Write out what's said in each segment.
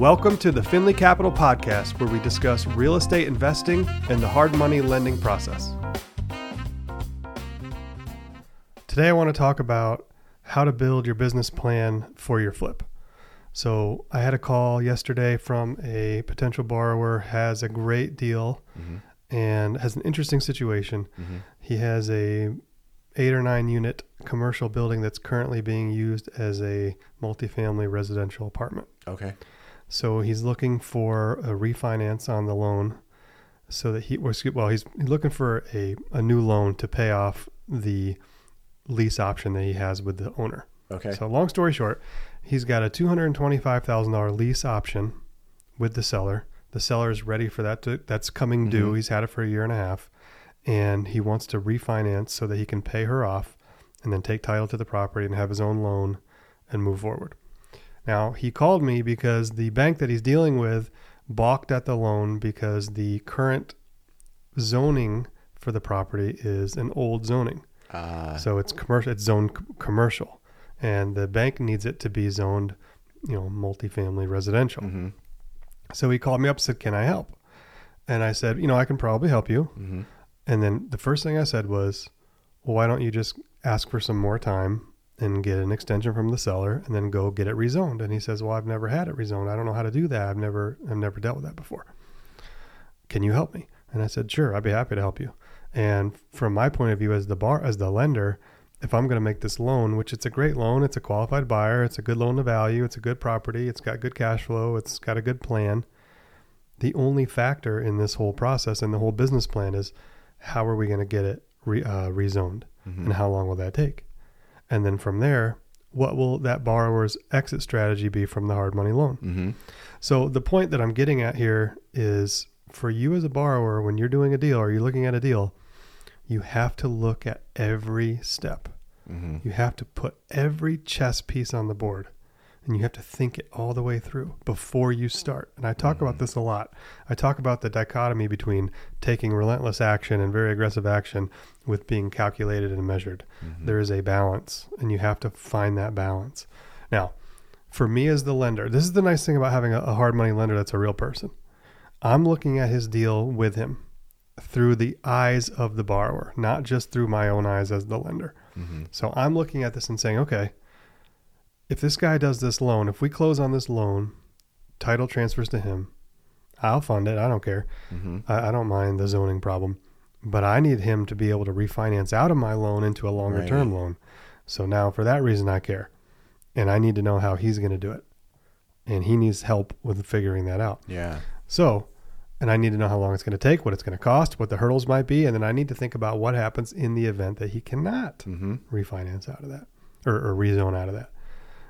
Welcome to the Finley Capital Podcast, where we discuss real estate investing and the hard money lending process. Today, I want to talk about how to build your business plan for your flip. So, I had a call yesterday from a potential borrower has a great deal mm-hmm. and has an interesting situation. Mm-hmm. He has a eight or nine unit commercial building that's currently being used as a multifamily residential apartment. Okay. So he's looking for a refinance on the loan so that he, excuse- well, he's looking for a, a new loan to pay off the lease option that he has with the owner. Okay. So long story short, he's got a $225,000 lease option with the seller. The seller is ready for that to, that's coming due. Mhm. He's had it for a year and a half and he wants to refinance so that he can pay her off and then take title to the property and have his own loan and move forward. Now, he called me because the bank that he's dealing with balked at the loan because the current zoning for the property is an old zoning. uh, So it's commercial, it's zoned commercial, and the bank needs it to be zoned, you know, multifamily residential. hmm So he called me up and said, "Can I help?" And I said, "You know, I can probably help you." hmm And then the first thing I said was, "Well, why don't you just ask for some more time and get an extension from the seller, and then go get it rezoned?" And he says, "Well, I've never had it rezoned. I don't know how to do that. I've never, I've never dealt with that before. Can you help me?" And I said, "Sure, I'd be happy to help you." And from my point of view as the bar, as the lender, if I'm going to make this loan, which it's a great loan, it's a qualified buyer, it's a good loan to value, it's a good property, it's got good cash flow, it's got a good plan. The only factor in this whole process and the whole business plan is how are we going to get it re, uh, rezoned hmm and how long will that take? And then from there, what will that borrower's exit strategy be from the hard money loan? hmm So the point that I'm getting at here is for you as a borrower, when you're doing a deal or you're looking at a deal, you have to look at every step. hmm You have to put every chess piece on the board and you have to think it all the way through before you start. And I talk about Mhm. this a lot. I talk about the dichotomy between taking relentless action and very aggressive action with being calculated and measured. hmm There is a balance and you have to find that balance. Now, for me as the lender, this is the nice thing about having a, a hard money lender that's a real person. I'm looking at his deal with him through the eyes of the borrower, not just through my own eyes as the lender. hmm So I'm looking at this and saying, okay, if this guy does this loan, if we close on this loan, title transfers to him, I'll fund it. I don't care. hmm I, I don't mind the zoning problem, but I need him to be able to refinance out of my loan into a longer term loan. So now for that reason, I care. And I need to know how he's going to do it. And he needs help with figuring that out. Yeah. So, and I need to know how long it's going to take, what it's going to cost, what the hurdles might be. And then I need to think about what happens in the event that he cannot hmm refinance out of that or, or rezone out of that.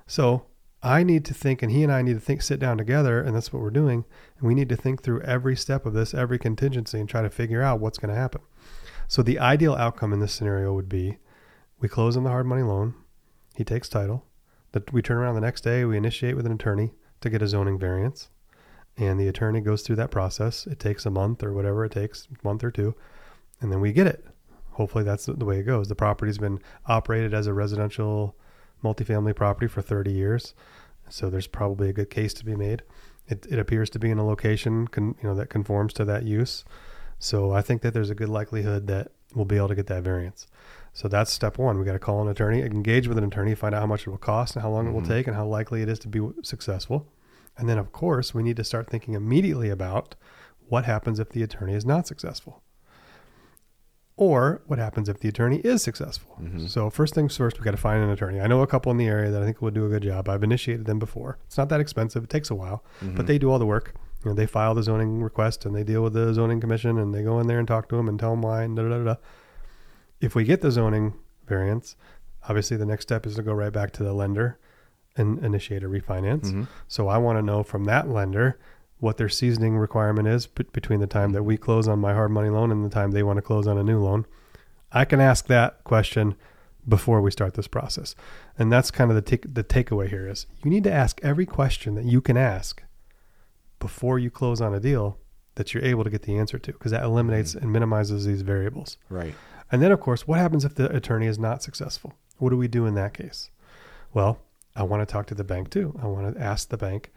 So I need to think, and he and I need to think, sit down together, and that's what we're doing. And we need to think through every step of this, every contingency, and try to figure out what's going to happen. So the ideal outcome in this scenario would be we close on the hard money loan, he takes title, that we turn around the next day, we initiate with an attorney to get a zoning variance. And the attorney goes through that process. It takes a month or whatever it takes, month or two, and then we get it hopefully that's the way it goes. The property's been operated as a residential multifamily property for 30 years, so there's probably a good case to be made. It, it appears to be in a location con, you know that conforms to that use, so I think that there's a good likelihood that we'll be able to get that variance. So that's step one. We got to call an attorney, engage with an attorney, find out how much it will cost and how long it will Mhm. take, and how likely it is to be successful. And then, of course, we need to start thinking immediately about what happens if the attorney is not successful or what happens if the attorney is successful. Mhm. So first things first, we got to find an attorney. I know a couple in the area that I think will do a good job. I've initiated them before. It's not that expensive. It takes a while, Mm-hmm. but they do all the work. You know, they file the zoning request and they deal with the zoning commission and they go in there and talk to them and tell them why and da da da. da. If we get the zoning variance, obviously the next step is to go right back to the lender and initiate a refinance. hmm So I want to know from that lender what their seasoning requirement is between the time mm-hmm. that we close on my hard money loan and the time they want to close on a new loan. I can ask that question before we start this process. And that's kind of the the takeaway here is you need to ask every question that you can ask before you close on a deal that you're able to get the answer to because that eliminates mm-hmm. and minimizes these variables. Right. And then, of course, what happens if the attorney is not successful? What do we do in that case? Well, I want to talk to the bank too. I want to ask the bank,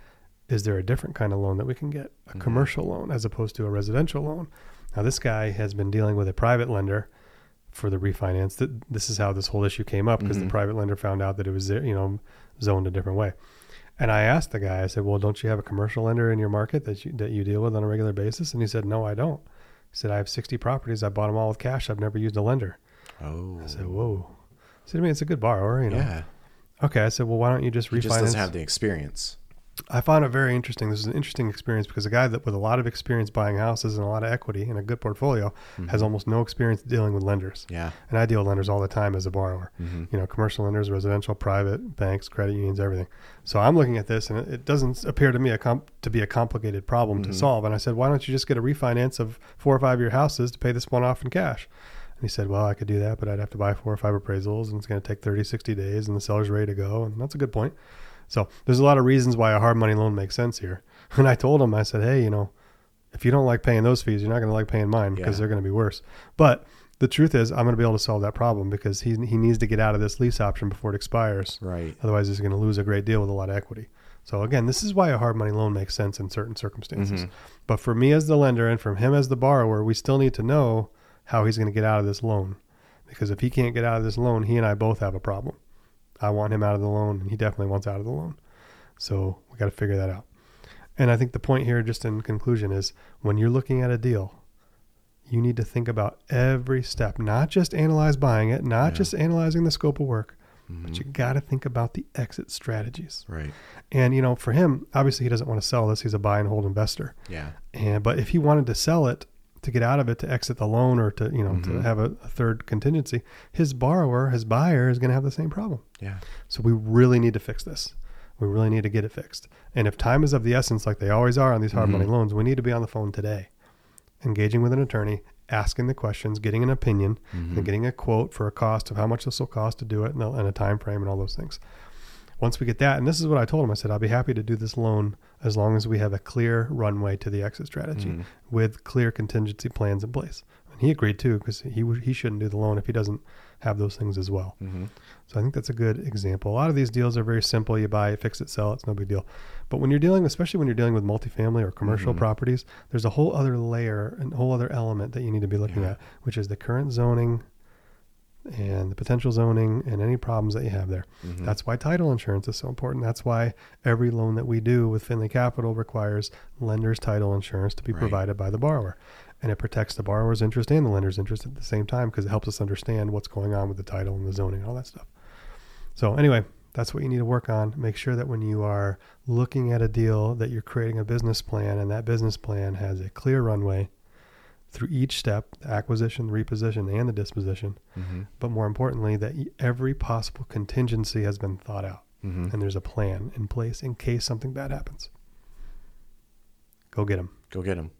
is there a different kind of loan that we can get? A Mhm. commercial loan as opposed to a residential loan. Now, this guy has been dealing with a private lender for the refinance. That this is how this whole issue came up because Mhm. the private lender found out that it was you know zoned a different way. And I asked the guy, I said, "Well, don't you have a commercial lender in your market that you that you deal with on a regular basis?" And he said, "No, I don't." He said, "I have 60 properties. I bought them all with cash. I've never used a lender." Oh. I said, "Whoa." I said, "I mean, it's a good borrower, you know." Yeah. Okay. I said, "Well, why don't you just He refinance?" just doesn't have the experience. I found it very interesting. This is an interesting experience because a guy that with a lot of experience buying houses and a lot of equity and a good portfolio has Mhm. almost no experience dealing with lenders. Yeah. And I deal with lenders all the time as a borrower. hmm You know, commercial lenders, residential, private, banks, credit unions, everything. So I'm looking at this and it, it doesn't appear to me a comp- to be a complicated problem Mhm. to solve. And I said, why don't you just get a refinance of four or five year houses to pay this one off in cash? And he said, well, I could do that, but I'd have to buy four or five appraisals and it's going to take 30, 60 days and the seller's ready to go. And that's a good point. So there's a lot of reasons why a hard money loan makes sense here. And I told him, I said, hey, you know, if you don't like paying those fees, you're not going to like paying mine because Yeah. they're going to be worse. But the truth is, I'm going to be able to solve that problem because he, he needs to get out of this lease option before it expires. Right. Otherwise, he's going to lose a great deal with a lot of equity. So again, this is why a hard money loan makes sense in certain circumstances. Mhm. But for me as the lender and from him as the borrower, we still need to know how he's going to get out of this loan. Because if he can't get out of this loan, he and I both have a problem. I want him out of the loan, and he definitely wants out of the loan. So we got to figure that out. And I think the point here, just in conclusion, is when you're looking at a deal, you need to think about every step, not just analyze buying it, not Yeah. just analyzing the scope of work, but Mhm. you got to think about the exit strategies. Right. And you know, for him, obviously he doesn't want to sell this. He's a buy and hold investor. Yeah. And but if he wanted to sell it to get out of it to exit the loan or to you know to Mhm. have a, a third contingency, his borrower, his buyer, is going to have the same problem. Yeah. So we really need to fix this. We really need to get it fixed. And if time is of the essence, like they always are on these hard Mhm. money loans, we need to be on the phone today, engaging with an attorney, asking the questions, getting an opinion, Mhm. and getting a quote for a cost of how much this will cost to do it and a, and a time frame and all those things. Once we get that, and this is what I told him, I said I'll be happy to do this loan as long as we have a clear runway to the exit strategy Mhm. with clear contingency plans in place. And he agreed too because he w- he shouldn't do the loan if he doesn't have those things as well. Mhm. So I think that's a good example. A lot of these deals are very simple. You buy fix it, sell. It's no big deal. But when you're dealing, especially when you're dealing with multifamily or commercial Mhm. properties, there's a whole other layer and a whole other element that you need to be looking Yeah. at, which is the current zoning and the potential zoning and any problems that you have there. Mhm. That's why title insurance is so important. That's why every loan that we do with Finley Capital requires lender's title insurance to be Right. provided by the borrower. And it protects the borrower's interest and the lender's interest at the same time because it helps us understand what's going on with the title and the zoning and all that stuff. So anyway, that's what you need to work on. Make sure that when you are looking at a deal that you're creating a business plan and that business plan has a clear runway through each step, the acquisition, the reposition, and the disposition. Mhm. But more importantly, that every possible contingency has been thought out Mhm. and there's a plan in place in case something bad happens. Go get them. Go get him.